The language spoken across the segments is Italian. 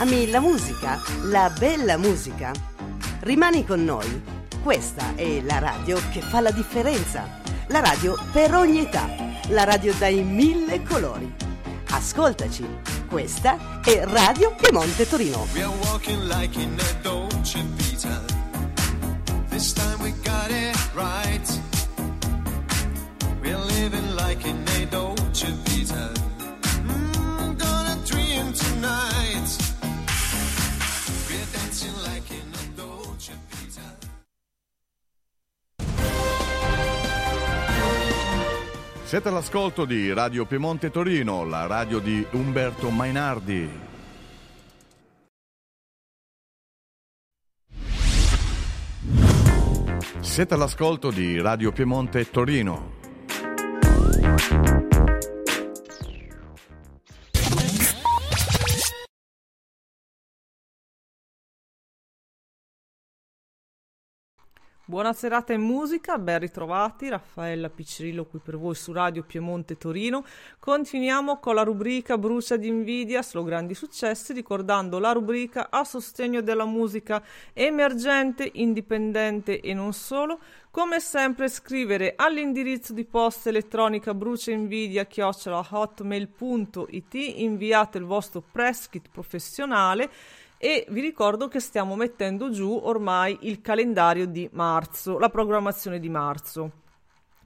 Ami la musica? La bella musica? Rimani con noi. Questa è la radio che fa la differenza. La radio per ogni età. La radio dai mille colori. Ascoltaci. Questa è Radio Piemonte Torino. We are walking like in a Dolce Vita. This time we got it right. We are living like in a Dolce Vita. Siete all'ascolto di Radio Piemonte Torino, la radio di Umberto Mainardi. Siete all'ascolto di Radio Piemonte Torino. Buona serata in musica, ben ritrovati, Raffaella Piccirillo qui per voi su Radio Piemonte Torino. Continuiamo con la rubrica Brucia di Invidia solo grandi successi, ricordando la rubrica a sostegno della musica emergente, indipendente e non solo. Come sempre scrivere all'indirizzo di posta elettronica bruciainvidia.hotmail.it inviate il vostro press kit professionale e vi ricordo che stiamo mettendo giù ormai il calendario di marzo, la programmazione di marzo.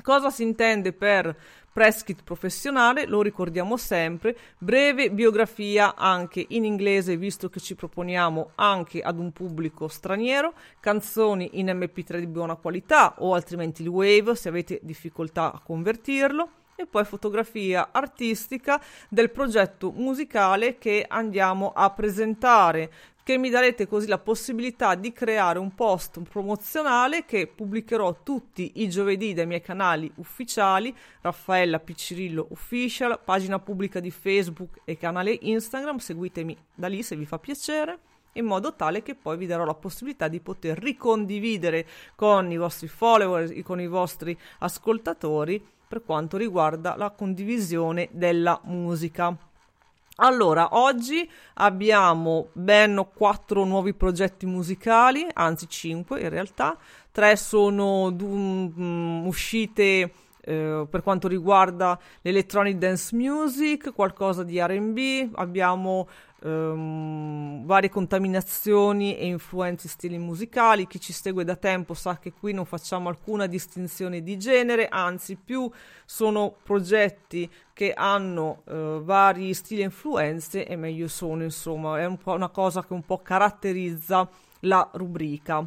Cosa si intende per press kit professionale? Lo ricordiamo sempre, breve biografia anche in inglese visto che ci proponiamo anche ad un pubblico straniero, canzoni in MP3 di buona qualità o altrimenti il Wave se avete difficoltà a convertirlo e poi fotografia artistica del progetto musicale che andiamo a presentare che mi darete così la possibilità di creare un post promozionale che pubblicherò tutti i giovedì dai miei canali ufficiali Raffaella Piccirillo Official, pagina pubblica di Facebook e canale Instagram, seguitemi da lì se vi fa piacere in modo tale che poi vi darò la possibilità di poter ricondividere con i vostri follower, con i vostri ascoltatori per quanto riguarda la condivisione della musica. Allora, oggi abbiamo ben quattro nuovi progetti musicali, anzi cinque in realtà, tre sono um, uscite eh, per quanto riguarda l'electronic dance music, qualcosa di RB, abbiamo um, varie contaminazioni e influenze stili musicali. Chi ci segue da tempo sa che qui non facciamo alcuna distinzione di genere, anzi più sono progetti che hanno uh, vari stili e influenze e meglio sono, insomma, è un una cosa che un po' caratterizza la rubrica.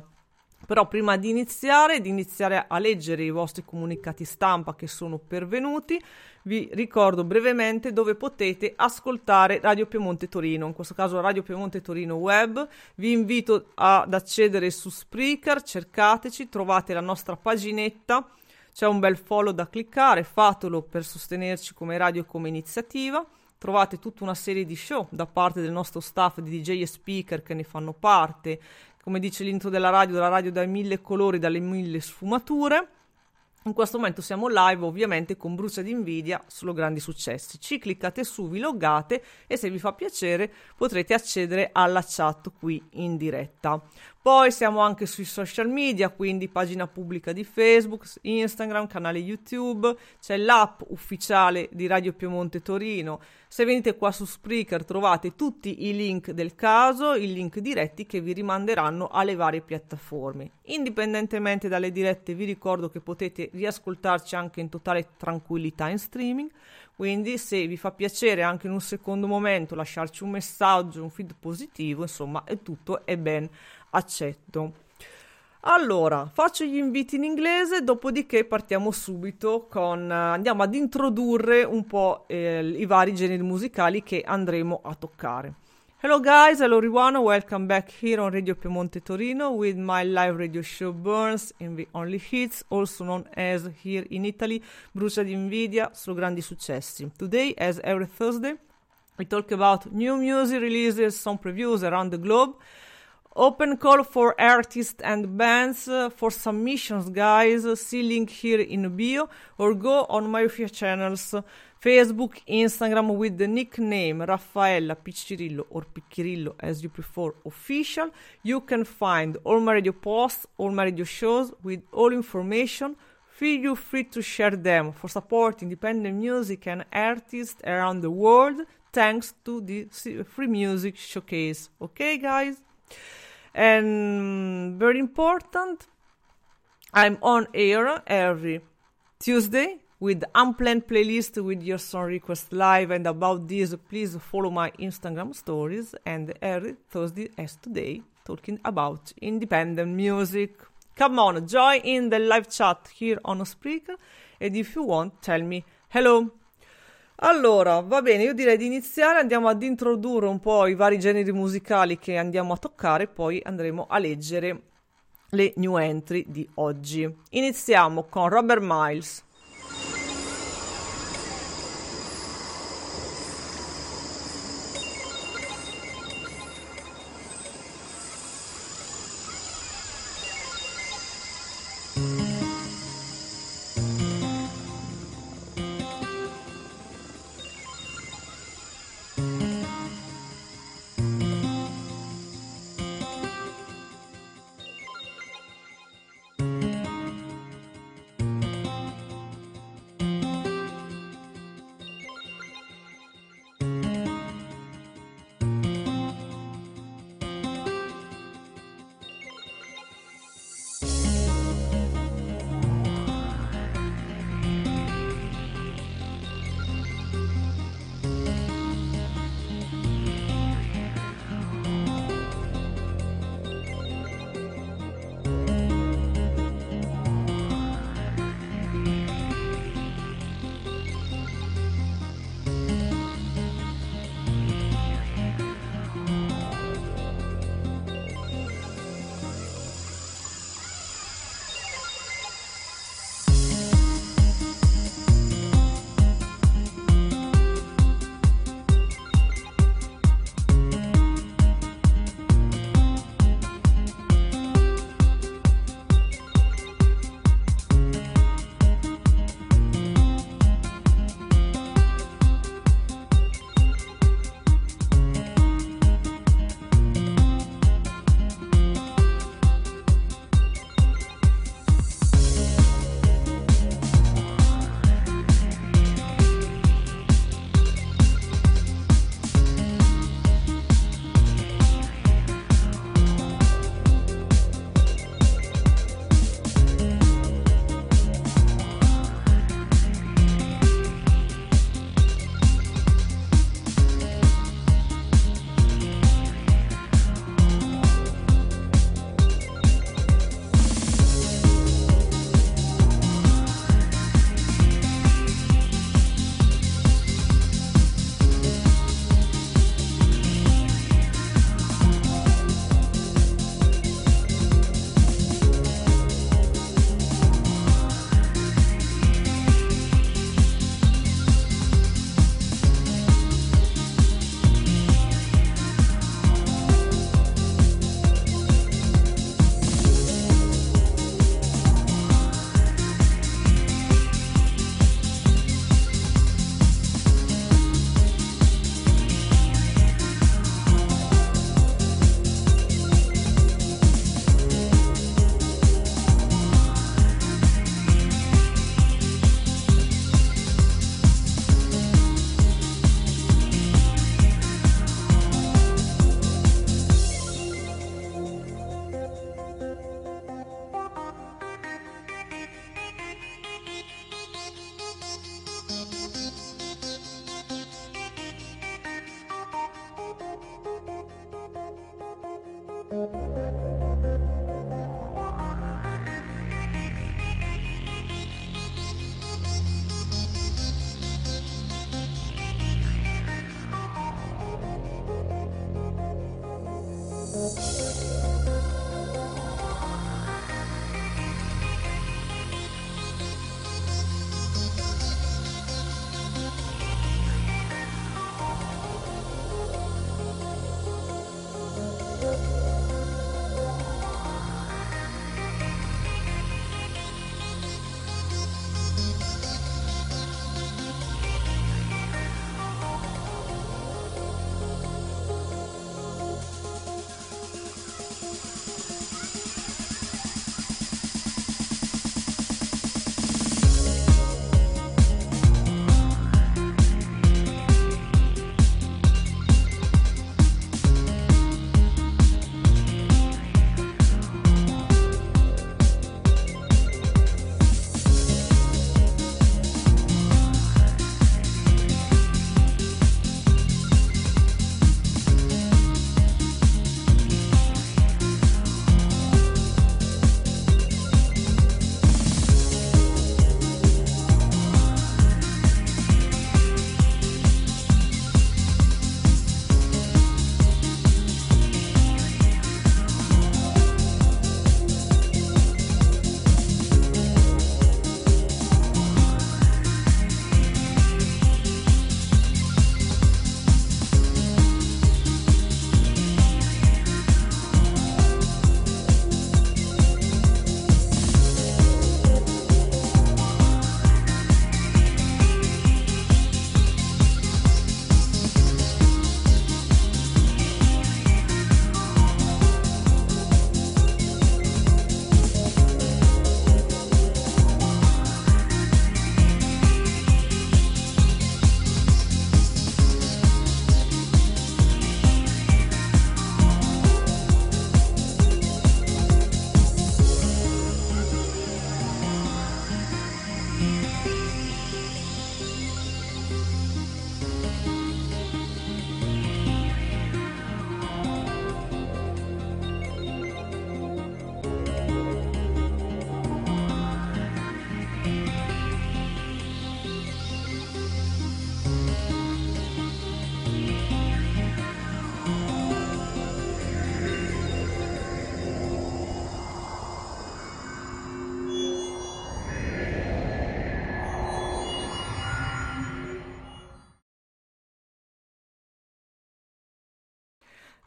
Però prima di iniziare, di iniziare a leggere i vostri comunicati stampa che sono pervenuti, vi ricordo brevemente dove potete ascoltare Radio Piemonte Torino, in questo caso Radio Piemonte Torino Web. Vi invito ad accedere su Spreaker, cercateci, trovate la nostra paginetta, c'è un bel follow da cliccare, fatelo per sostenerci come radio e come iniziativa. Trovate tutta una serie di show da parte del nostro staff di DJ e speaker che ne fanno parte, come dice l'intro della radio, la radio dai mille colori, dalle mille sfumature. In questo momento siamo live ovviamente con Brucia di Nvidia solo grandi successi. Ci cliccate su, vi loggate e se vi fa piacere potrete accedere alla chat qui in diretta. Poi siamo anche sui social media, quindi pagina pubblica di Facebook, Instagram, canale YouTube, c'è l'app ufficiale di Radio Piemonte Torino. Se venite qua su Spreaker trovate tutti i link del caso, i link diretti che vi rimanderanno alle varie piattaforme. Indipendentemente dalle dirette vi ricordo che potete riascoltarci anche in totale tranquillità in streaming. Quindi se vi fa piacere anche in un secondo momento lasciarci un messaggio, un feed positivo, insomma, è tutto è ben accetto. Allora, faccio gli inviti in inglese, dopodiché partiamo subito con... Uh, andiamo ad introdurre un po' eh, i vari generi musicali che andremo a toccare. Hello guys, hello everyone, welcome back here on Radio Piemonte Torino with my live radio show Burns in the Only Hits, also known as here in Italy, Brucia di Invidia, su grandi successi. Today, as every Thursday, we talk about new music releases, some previews around the globe, Open call for artists and bands uh, for submissions, guys. See link here in bio or go on my official channels Facebook, Instagram with the nickname Raffaella Piccirillo or Piccirillo as you prefer official. You can find all my radio posts, all my radio shows with all information. Feel free to share them for support independent music and artists around the world thanks to the free music showcase. Okay, guys? And very important, I'm on air every Tuesday with unplanned playlist with your song request live. And about this please follow my instagram stories. And every thursday as today talking about independent music. Come on join in the live chat here on Spreaker. And if you want tell me hello allora, va bene, io direi di iniziare, andiamo ad introdurre un po' i vari generi musicali che andiamo a toccare, poi andremo a leggere le new entry di oggi. Iniziamo con Robert Miles.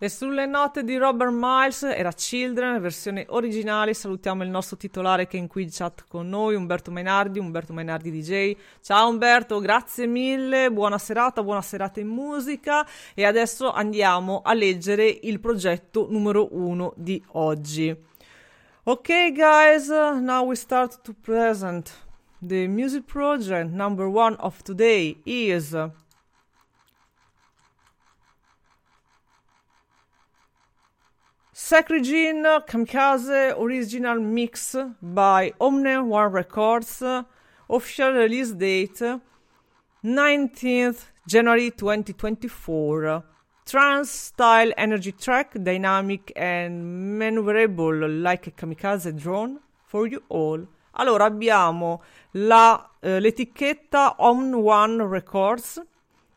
E sulle note di Robert Miles era Children, versione originale. Salutiamo il nostro titolare che è in qui in chat con noi, Umberto Mainardi, Umberto Mainardi DJ. Ciao Umberto, grazie mille, buona serata, buona serata in musica. E adesso andiamo a leggere il progetto numero uno di oggi. Ok guys, now we start to present the music project. Number one of today is... Sacred Kamikaze original mix by Omne One Records. Official release date 19th January 2024. Trance style energy track, dynamic and maneuverable like a kamikaze drone for you all. Allora abbiamo la, eh, l'etichetta On One Records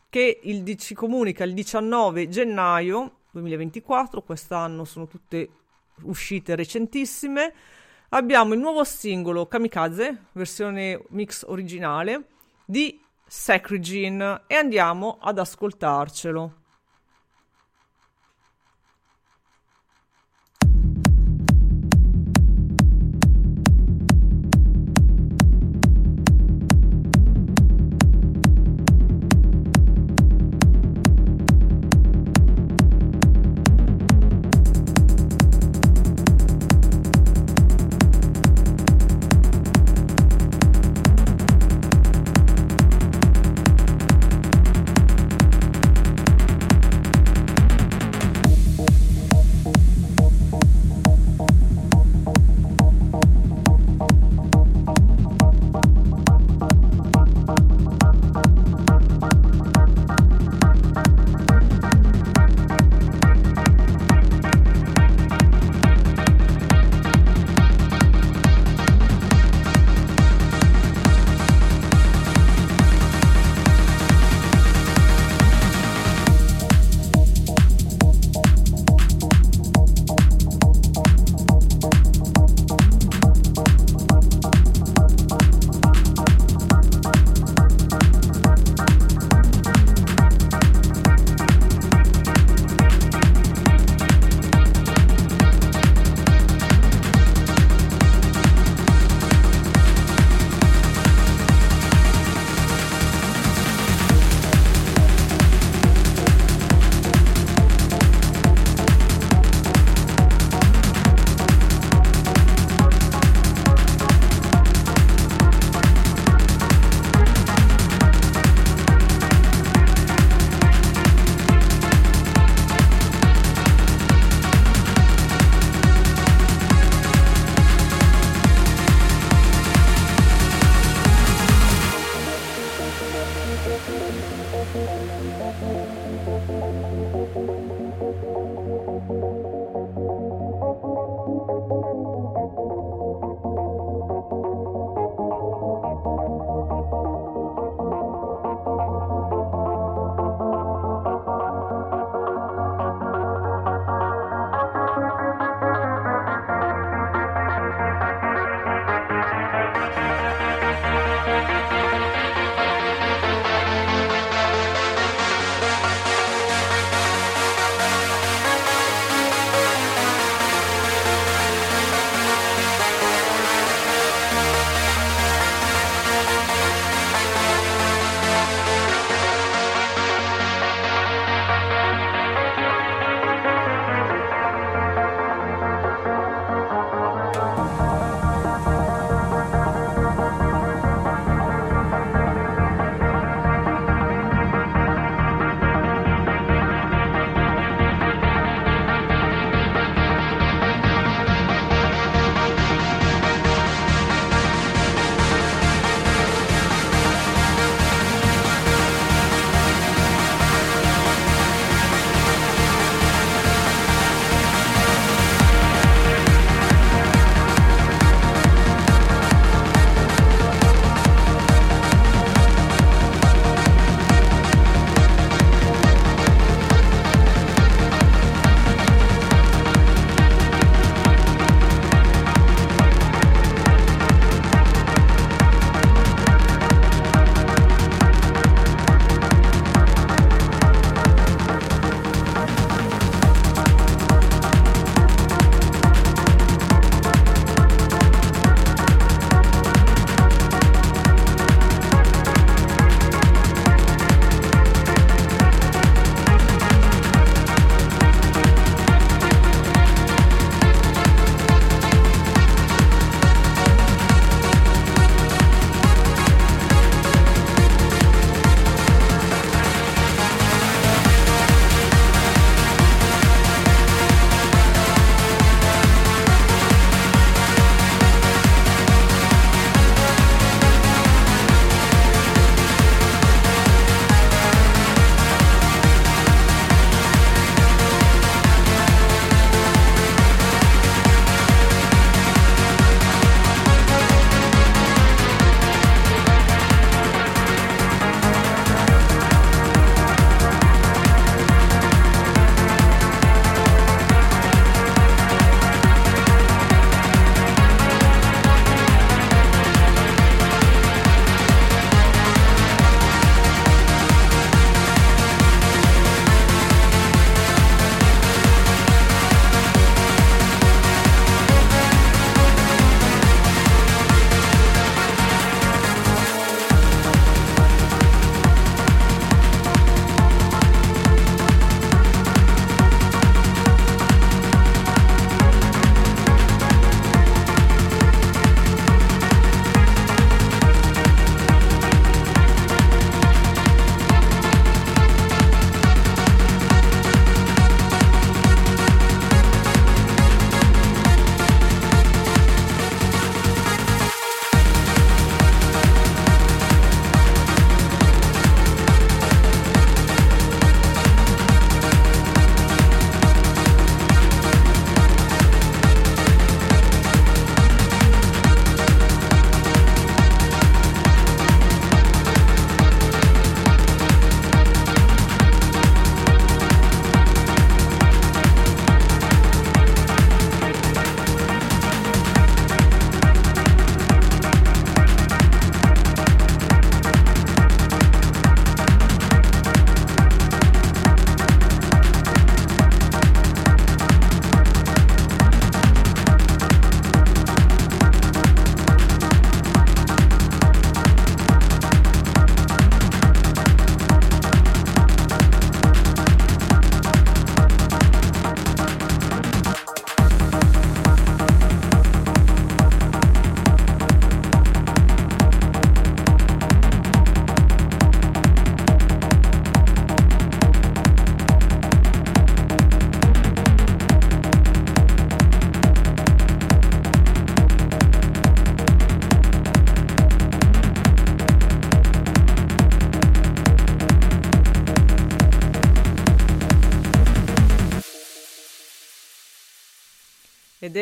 che il, ci comunica il 19 gennaio 2024, quest'anno sono tutte uscite recentissime. Abbiamo il nuovo singolo Kamikaze, versione mix originale, di Sacrigin e andiamo ad ascoltarcelo.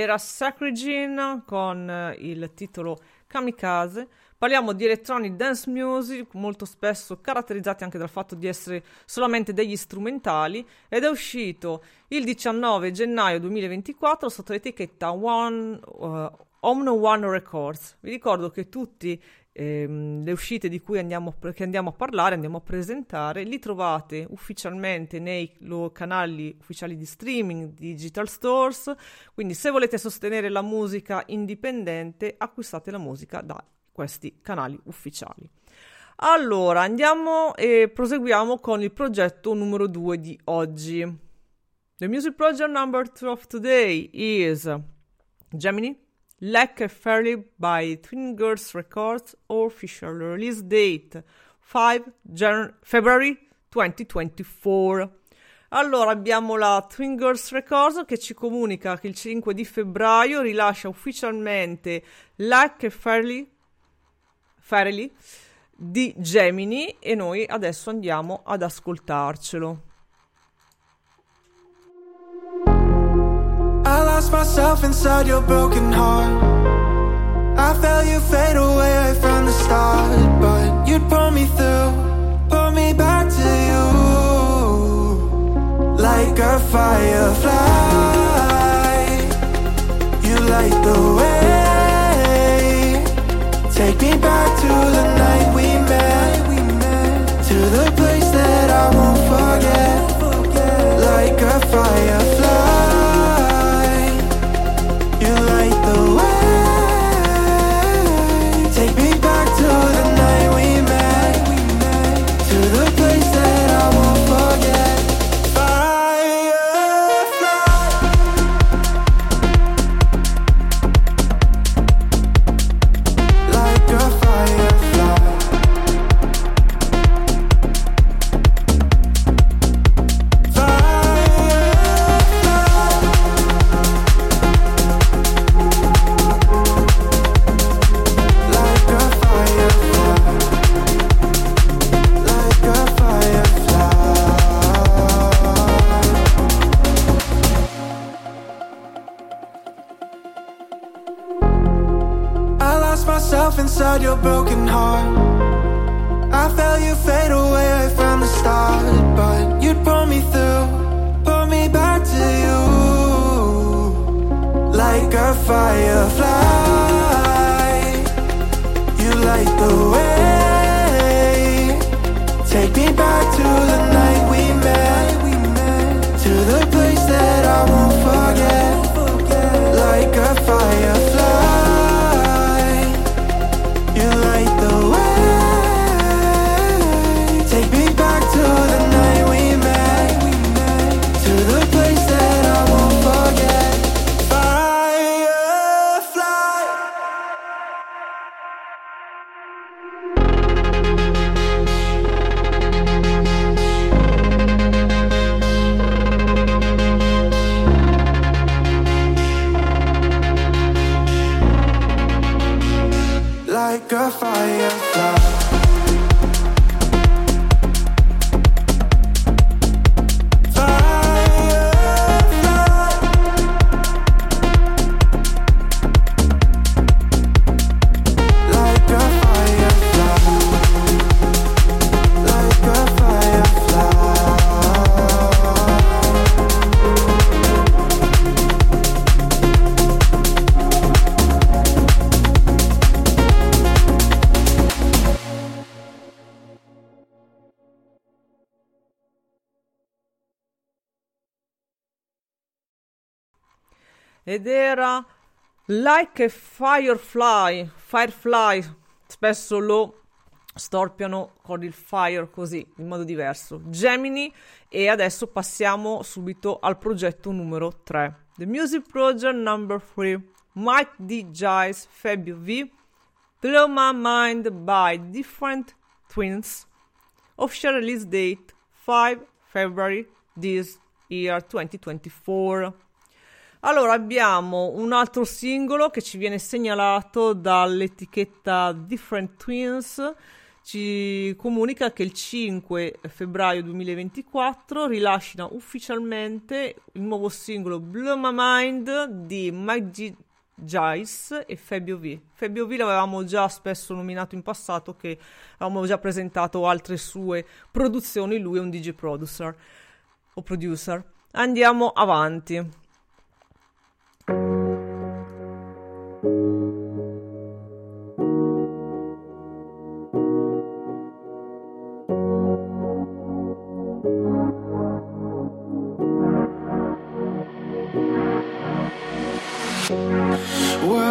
Era Sacred Gin con eh, il titolo Kamikaze. Parliamo di electronic dance music, molto spesso caratterizzati anche dal fatto di essere solamente degli strumentali, ed è uscito il 19 gennaio 2024 sotto l'etichetta One, uh, Omno One Records. Vi ricordo che tutti ehm, le uscite di cui andiamo, che andiamo a parlare, andiamo a presentare, li trovate ufficialmente nei canali ufficiali di streaming, digital stores, quindi se volete sostenere la musica indipendente acquistate la musica da questi canali ufficiali. Allora, andiamo e proseguiamo con il progetto numero 2 di oggi. The music project number two of today is Gemini Like a Fairy by Twin Girls Records, official release date 5 Jan- February 2024. Allora abbiamo la Twin Girls Records che ci comunica che il 5 di febbraio rilascia ufficialmente Like a Fairy, Fairy di Gemini e noi adesso andiamo ad ascoltarcelo. Lost myself inside your broken heart. I felt you fade away from the start But you'd pull me through, pull me back to you. Like a firefly You light the ed era Like a Firefly, Firefly, spesso lo storpiano con il fire così, in modo diverso. Gemini e adesso passiamo subito al progetto numero 3. The Music Project number 3, Mike D. Giles, Fabio V. Blow My Mind by Different Twins. Official release date 5 February this year 2024. Allora abbiamo un altro singolo che ci viene segnalato dall'etichetta Different Twins ci comunica che il 5 febbraio 2024 rilascia ufficialmente il nuovo singolo Blow My Mind di Mike G. Giles e Fabio V. Fabio V l'avevamo già spesso nominato in passato che avevamo già presentato altre sue produzioni, lui è un DJ producer o producer. Andiamo avanti. What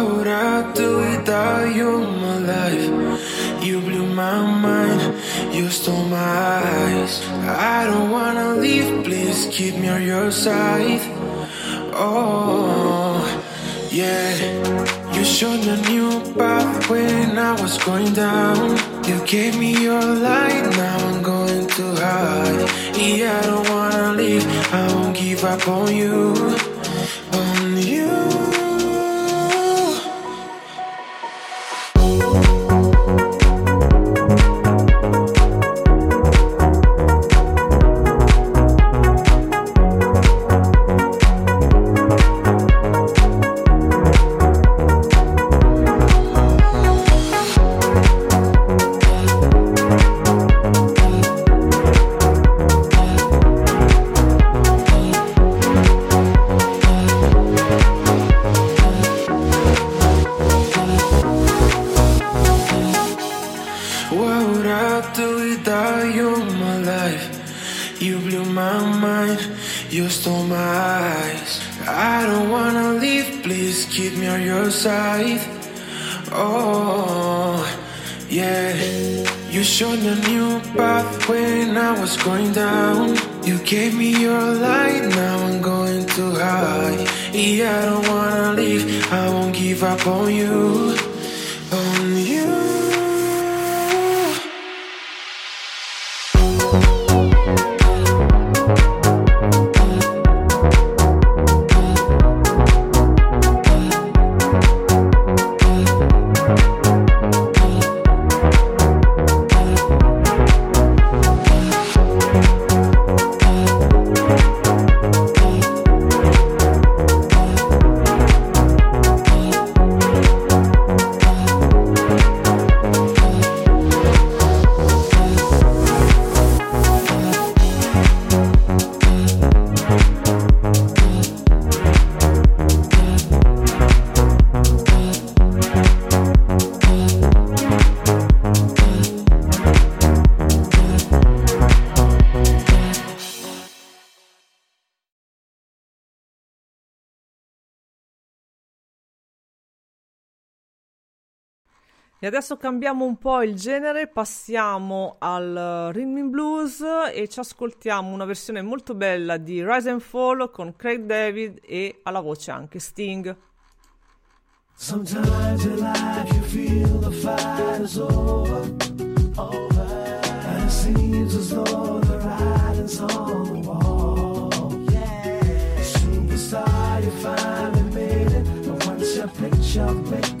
would I do without you my life? You blew my mind, you stole my eyes. I don't wanna leave, please keep me on your side. Showed a new path when I was going down. You gave me your light, now I'm going too high. Yeah, I don't wanna leave, I won't give up on you. E adesso cambiamo un po' il genere, passiamo al rhythm and blues e ci ascoltiamo una versione molto bella di Rise and Fall con Craig David e alla voce anche Sting. Sometimes in life you feel the fight is over, over. And it seems as though the writing's on the wall. Yeah. Superstar, you finally made it, but once your picture becomes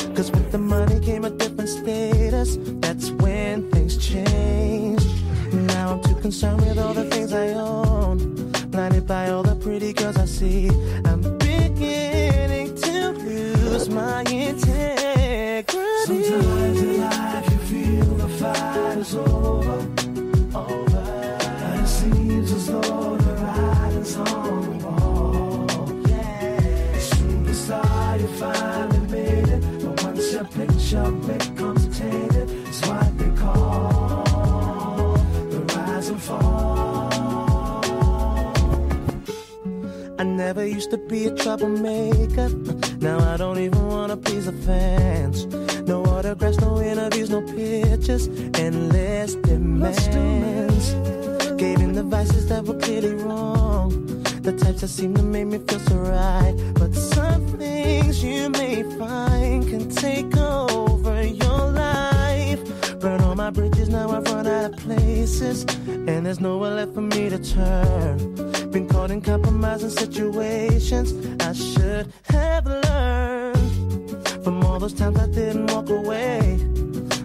Cause with the money came a different status. That's when things changed. Now I'm too concerned with all the things I own. Blinded by all the pretty girls I see. I'm beginning to lose my integrity. Sometimes never used to be a troublemaker. Now I don't even wanna please the fans. No autographs, no interviews, no pictures, endless demands. Gave in the vices that were clearly wrong. The types that seem to make me feel so right. But some things you may find can take over your life. Burn all my bridges, now I've run out of places. And there's nowhere left for me to turn. Been caught in compromising situations I should have learned from all those times I didn't walk away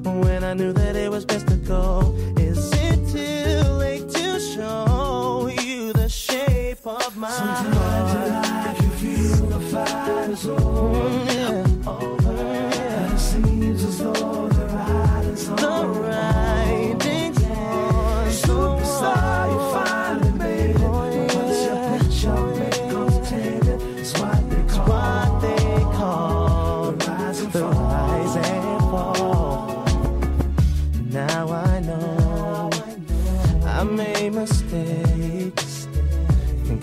when I knew that it was best to go. Is it too late to show you the shape of my Sometimes in life you feel the fight is over.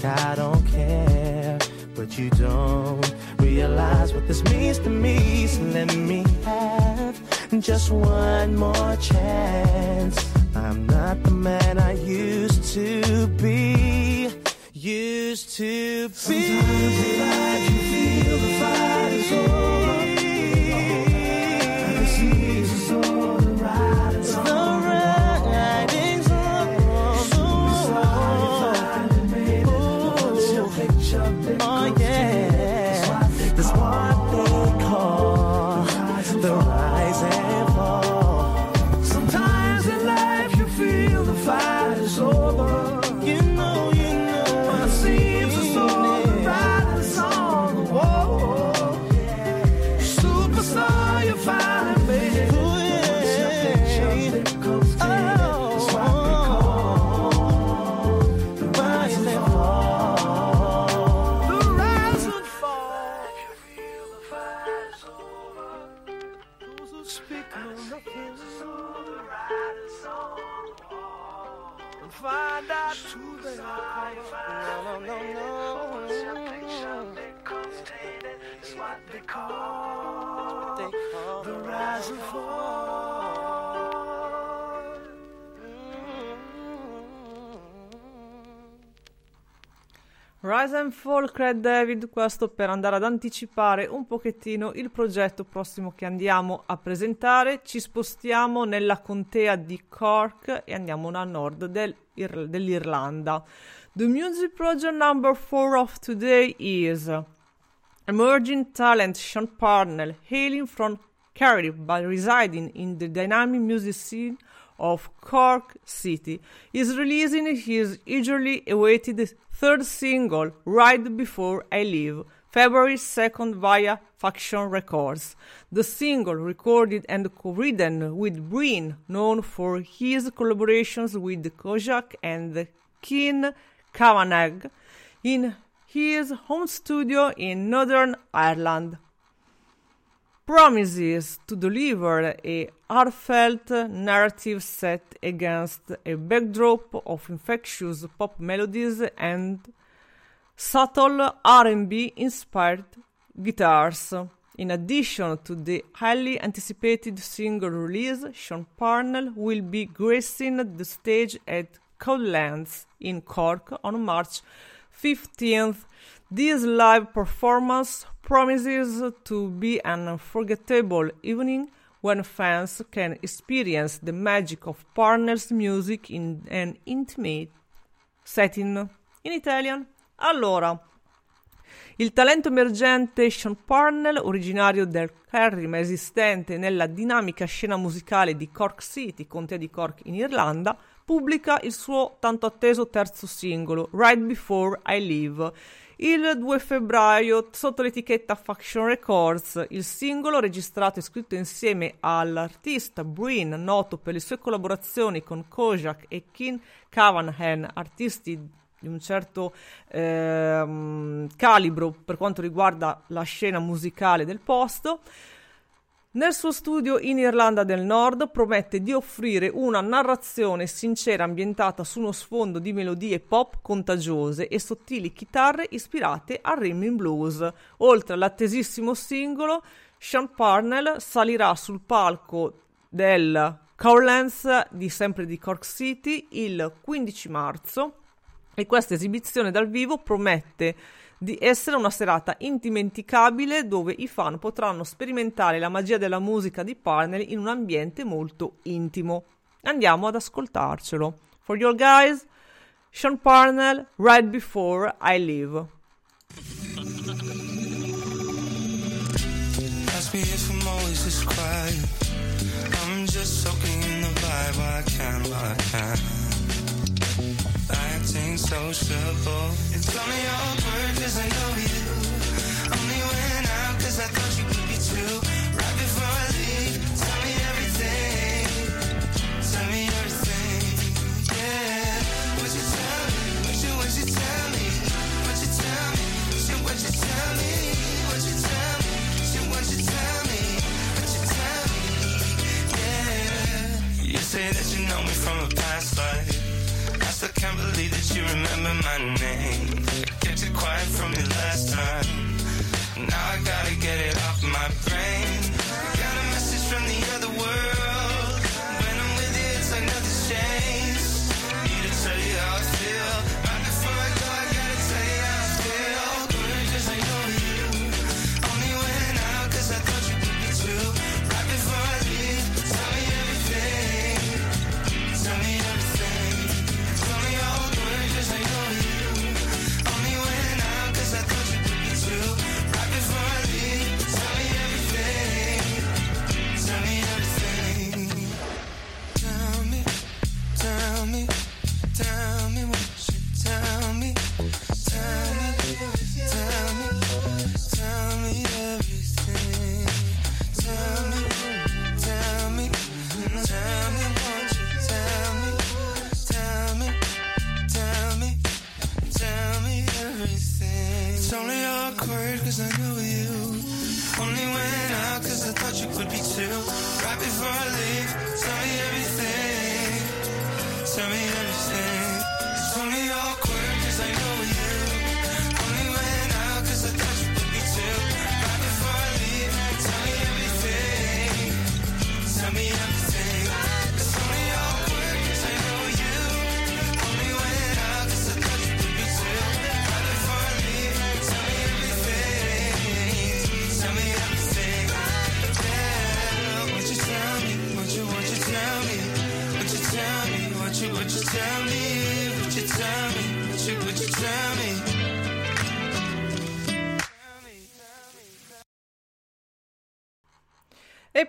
Think I don't care, but you don't realize what this means to me. So let me have just one more chance. I'm not the man I used to be. Used to be. Sometimes in life you feel the fight is over. Craig David, questo per andare ad anticipare un pochettino il progetto prossimo che andiamo a presentare. Ci spostiamo nella contea di Cork e andiamo a nord del- Ir- dell'Irlanda. The music project number four of today is emerging talent Sean Parnell, hailing from Cardiff but residing in the dynamic music scene of Cork City, is releasing his eagerly awaited third single, Right Before I Leave, February 2nd via Faction Records. The single, recorded and co-written with Breen, known for his collaborations with Kojak and Keen Kavanagh, in his home studio in Northern Ireland promises to deliver a heartfelt narrative set against a backdrop of infectious pop melodies and subtle R&B inspired guitars. In addition to the highly anticipated single release, Sean Parnell will be gracing the stage at Codlands in Cork on March 15th. This live performance promises to be an unforgettable evening when fans can experience the magic of Parnell's music in an intimate setting. In Italian? Allora, il talento emergente Sean Parnell, originario del Kerry ma esistente nella dinamica scena musicale di Cork City, contea di Cork in Irlanda, pubblica il suo tanto atteso terzo singolo, Right Before I Leave, il 2 febbraio sotto l'etichetta Faction Records. Il singolo, registrato e scritto insieme all'artista Breen, noto per le sue collaborazioni con Kojak e King Cavanagh, artisti di un certo ehm, calibro per quanto riguarda la scena musicale del posto, Nel suo studio in Irlanda del Nord promette di offrire una narrazione sincera ambientata su uno sfondo di melodie pop contagiose e sottili chitarre ispirate al rhythm blues. Oltre all'attesissimo singolo, Sean Parnell salirà sul palco del Cowlands di sempre di Cork City il 15 marzo e questa esibizione dal vivo promette di essere una serata indimenticabile dove i fan potranno sperimentare la magia della musica di Parnell in un ambiente molto intimo. Andiamo ad ascoltarcelo. For your guys, Sean Parnell, Right Before I Leave. Acting sociable. Cause I know you. Only went out cause I thought you could be. Right before I leave, tell me everything. Tell me everything. Yeah. You tell me? You, you tell me? You tell me? You, you tell me? You tell me? You, you tell me? You tell me? Yeah. You say that you know me from a past life. I still can't believe that you remember my name. From the last time. Now I gotta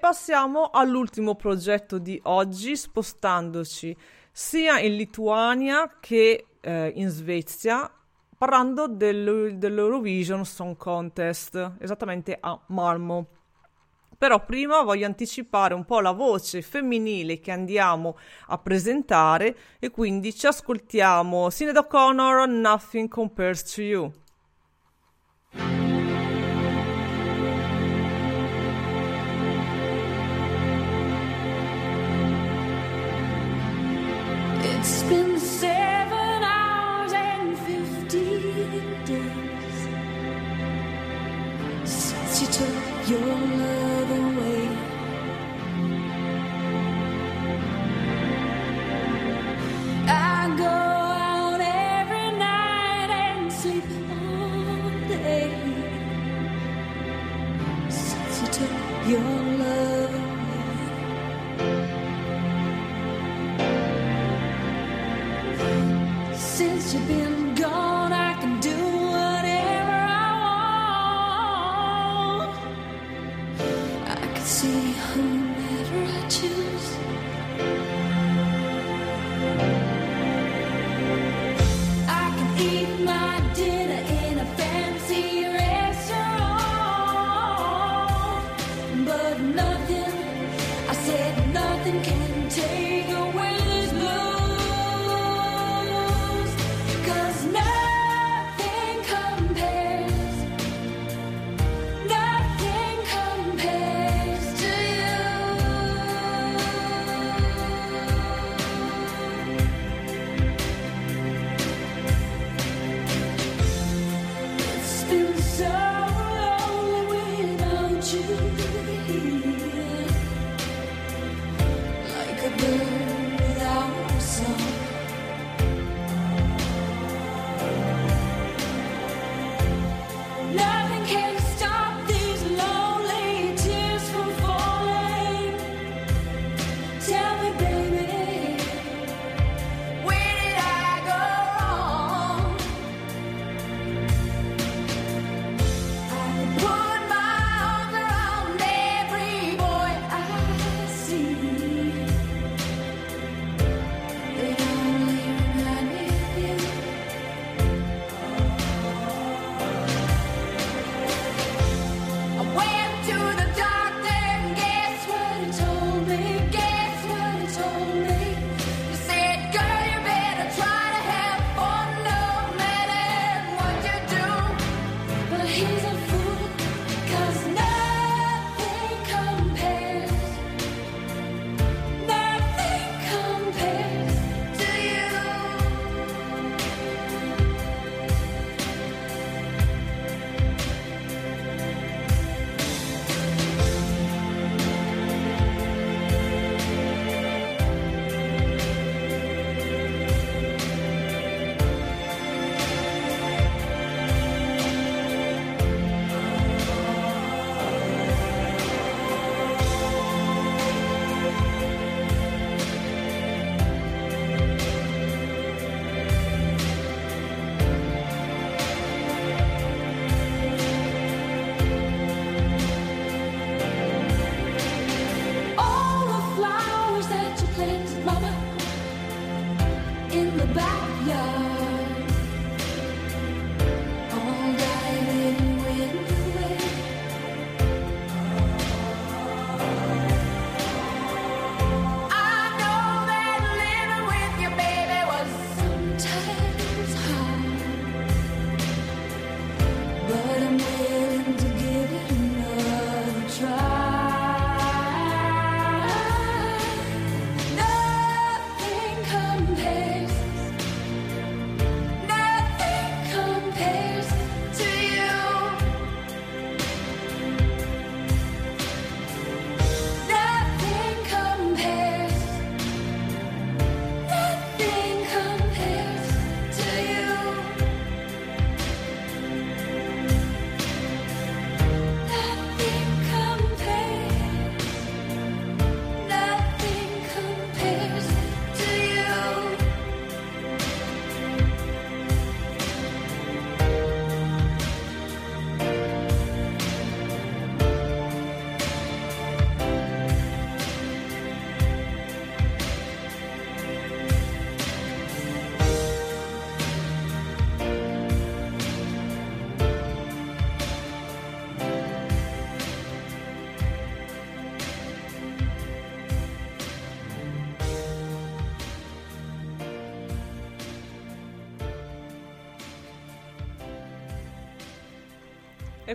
passiamo all'ultimo progetto di oggi, spostandoci sia in Lituania che eh, in Svezia, parlando del- dell'Eurovision Song Contest, esattamente a Malmo. Però prima voglio anticipare un po' la voce femminile che andiamo a presentare e quindi ci ascoltiamo Sinead O'Connor, Nothing Compares to You. Been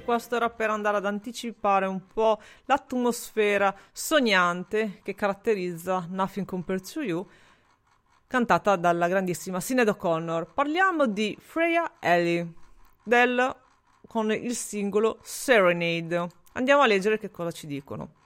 questo era per andare ad anticipare un po' l'atmosfera sognante che caratterizza Nothing Compared to You, cantata dalla grandissima Sinead O'Connor. Parliamo di Freya Ellie, del, con il singolo Serenade. Andiamo a leggere che cosa ci dicono.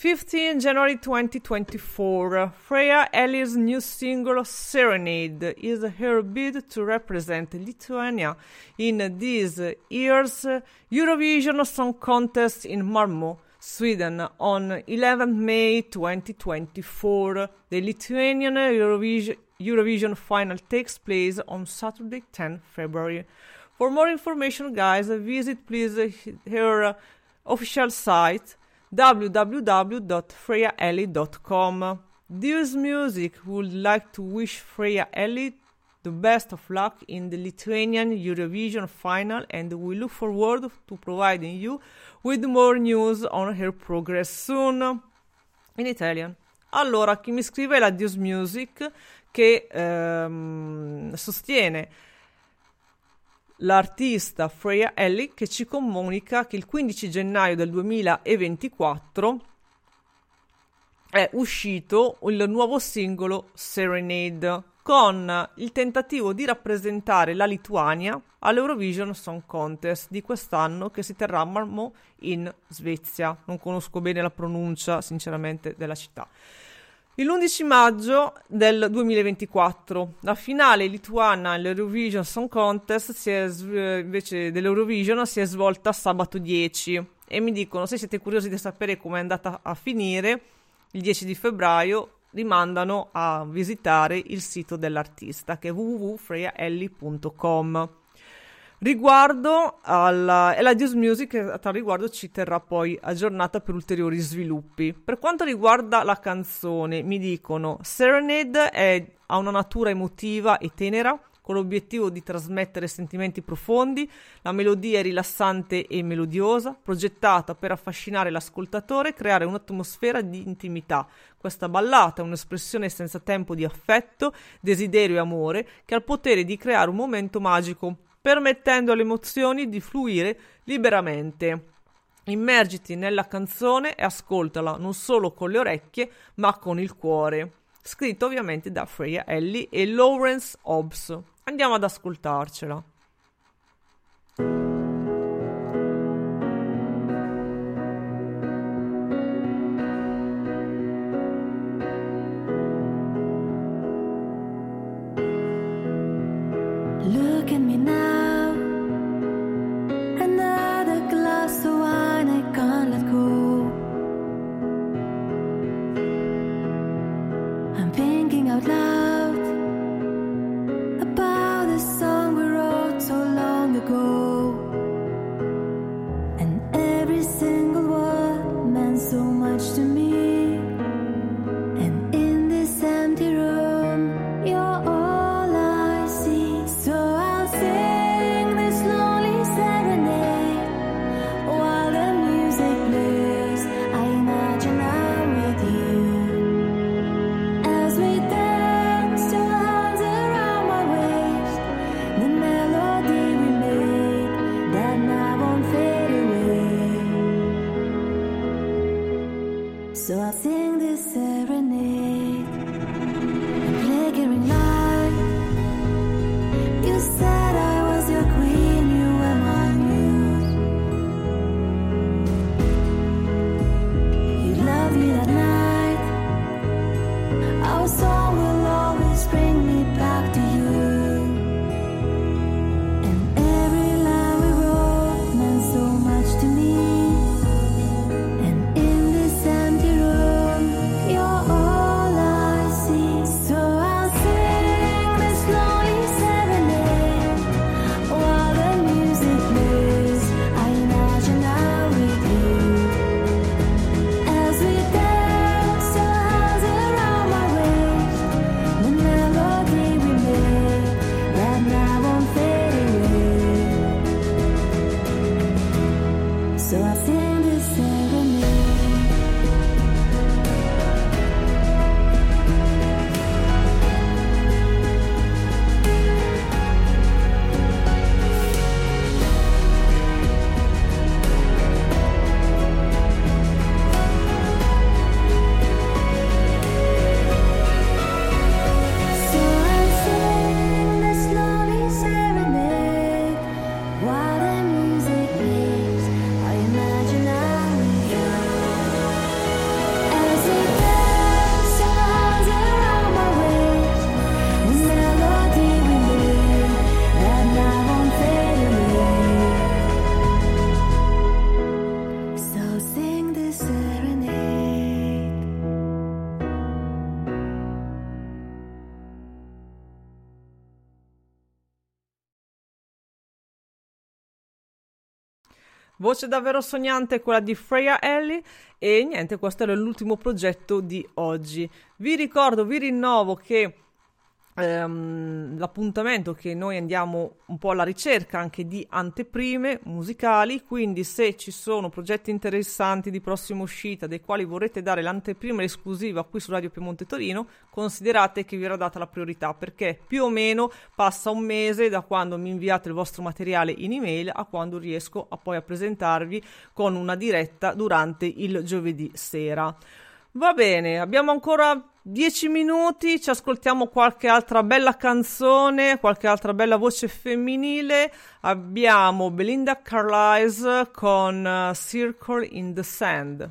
15 January 2024, Freya Ellie's new single Serenade is her bid to represent Lithuania in this year's Eurovision Song Contest in Malmö, Sweden on 11 May 2024. The Lithuanian Eurovision, Eurovision final takes place on Saturday 10 February. For more information, guys, visit please her official site www.freyaellie.com. Dears Music would like to wish Freya Ellie the best of luck in the Lithuanian Eurovision final and we look forward to providing you with more news on her progress soon. In Italian. Allora, chi mi scrive è la Dears Music che ehm, sostiene l'artista Freya Ellie che ci comunica che il 15 gennaio del 2024 è uscito il nuovo singolo Serenade con il tentativo di rappresentare la Lituania all'Eurovision Song Contest di quest'anno che si terrà a Malmö in Svezia. Non conosco bene la pronuncia, sinceramente, della città. Il11 maggio del 2024, la finale lituana all'Eurovision Song Contest si è, sv- invece dell'Eurovision si è svolta sabato 10 e mi dicono se siete curiosi di sapere come è andata a finire il 10 di febbraio rimandano a visitare il sito dell'artista che è www.freyaelli.com. Riguardo alla e la News Music a tal riguardo ci terrà poi aggiornata per ulteriori sviluppi. Per quanto riguarda la canzone, mi dicono Serenade è, ha una natura emotiva e tenera con l'obiettivo di trasmettere sentimenti profondi, la melodia è rilassante e melodiosa, progettata per affascinare l'ascoltatore e creare un'atmosfera di intimità. Questa ballata è un'espressione senza tempo di affetto, desiderio e amore che ha il potere di creare un momento magico permettendo alle emozioni di fluire liberamente. Immergiti nella canzone e ascoltala non solo con le orecchie, ma con il cuore. Scritto ovviamente da Freya Ellie e Lawrence Hobbs. Andiamo ad ascoltarcela. Voce davvero sognante quella di Freya Ellie e niente, questo era l'ultimo progetto di oggi. Vi ricordo, vi rinnovo che ehm, l'appuntamento che noi andiamo un po' alla ricerca anche di anteprime musicali, quindi se ci sono progetti interessanti di prossima uscita dei quali vorrete dare l'anteprima esclusiva qui su Radio Piemonte Torino, considerate che vi era data la priorità perché più o meno passa un mese da quando mi inviate il vostro materiale in email a quando riesco a poi a presentarvi con una diretta durante il giovedì sera. Va bene, abbiamo ancora 10 minuti, ci ascoltiamo qualche altra bella canzone, qualche altra bella voce femminile. Abbiamo Belinda Carlisle con uh, Circle in the Sand.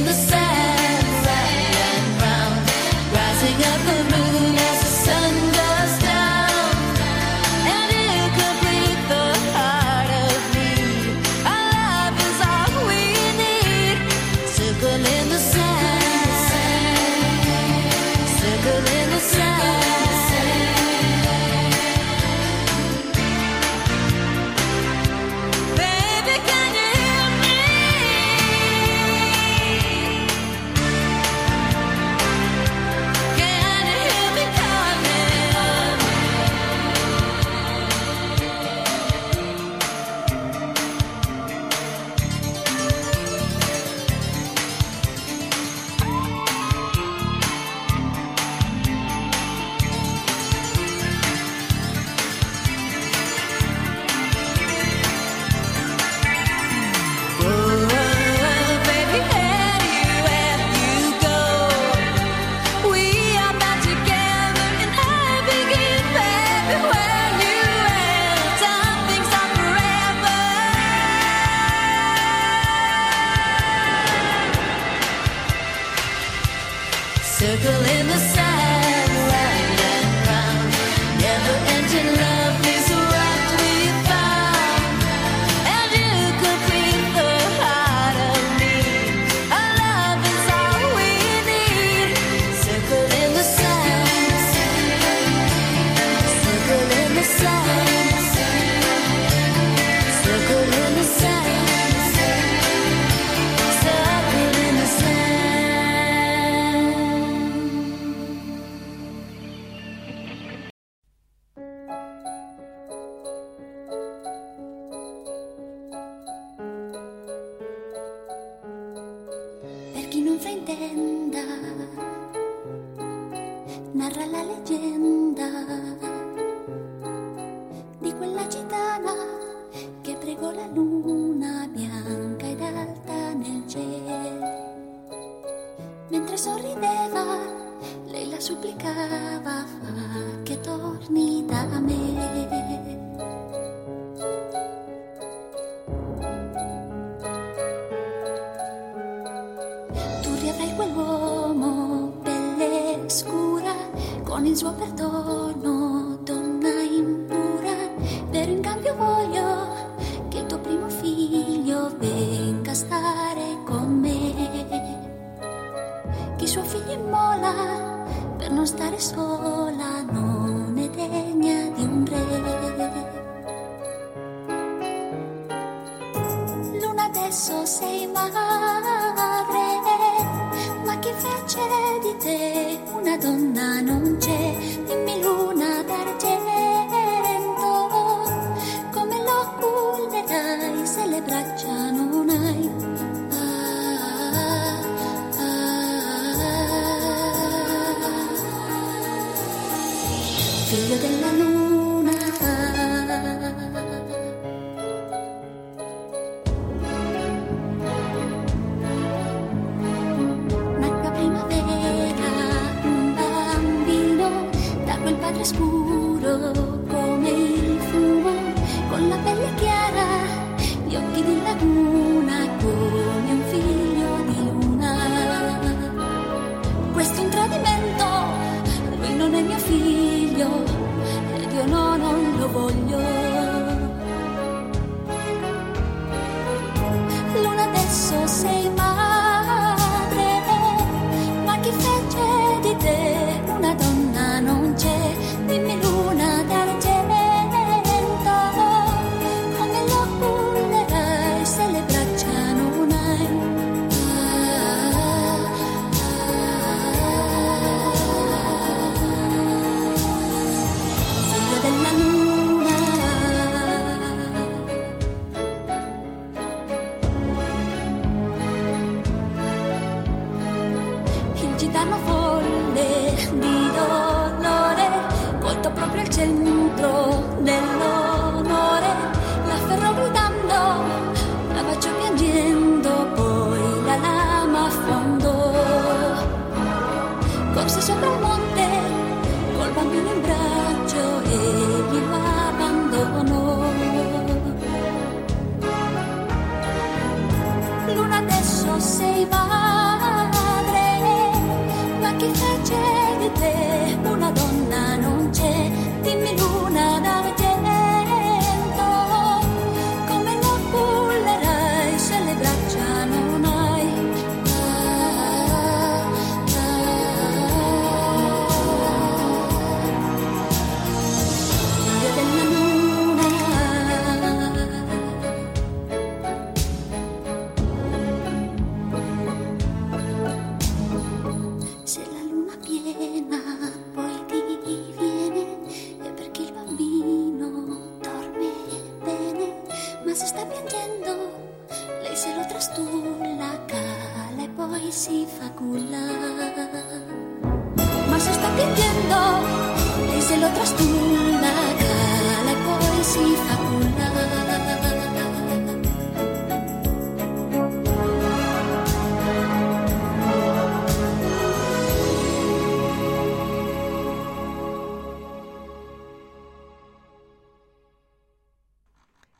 siempre intenta narra la leyenda.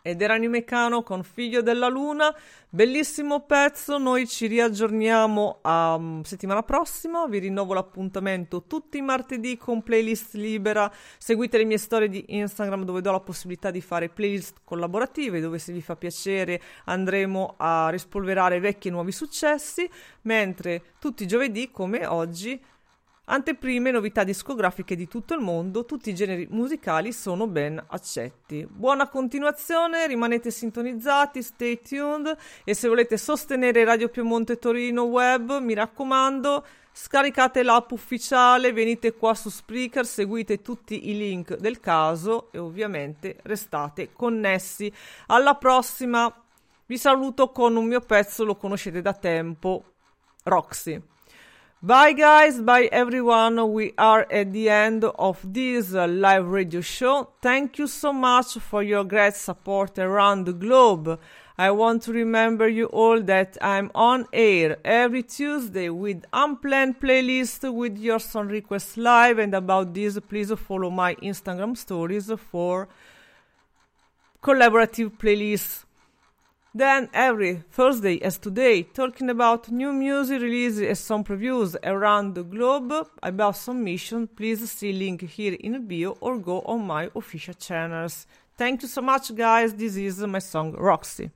Ed era Nimecano con Figlio della Luna, bellissimo pezzo, noi ci riaggiorniamo mm, settimana prossima, vi rinnovo l'appuntamento tutti i martedì con playlist libera, seguite le mie storie di Instagram dove do la possibilità di fare playlist collaborative, dove se vi fa piacere andremo a rispolverare vecchi e nuovi successi, mentre tutti i giovedì come oggi Anteprime, novità discografiche di tutto il mondo, tutti i generi musicali sono ben accetti. Buona continuazione, rimanete sintonizzati, stay tuned e se volete sostenere Radio Piemonte Torino Web, mi raccomando, scaricate l'app ufficiale, venite qua su Spreaker, seguite tutti i link del caso e ovviamente restate connessi. Alla prossima, vi saluto con un mio pezzo, lo conoscete da tempo, Roxy. Bye guys, bye everyone. We are at the end of this live radio show. Thank you so much for your great support around the globe. I want to remember you all that I'm on air every Tuesday with unplanned playlist with your song requests live and about this please follow my Instagram stories for collaborative playlists. Then every Thursday, as today, talking about new music releases and some previews around the globe about submission, please see link here in the bio or go on my official channels. Thank you so much, guys. This is my song Roxy.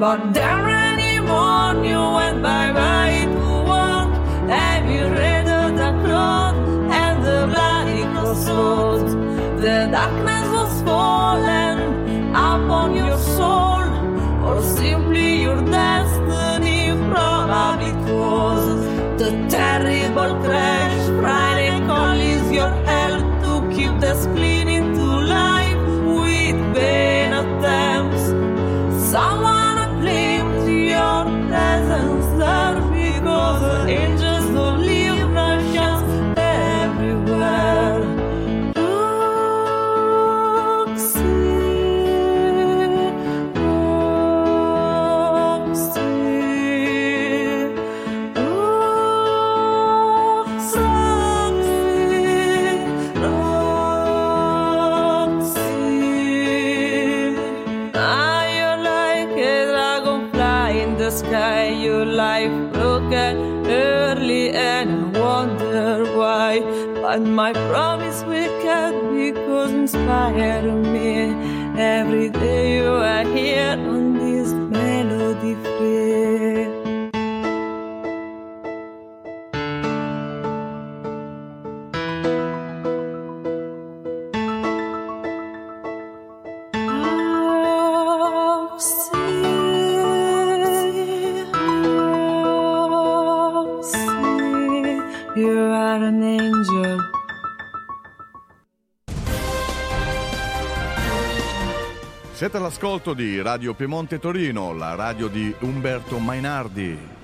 but fire. all'ascolto di Radio Piemonte Torino, la radio di Umberto Mainardi.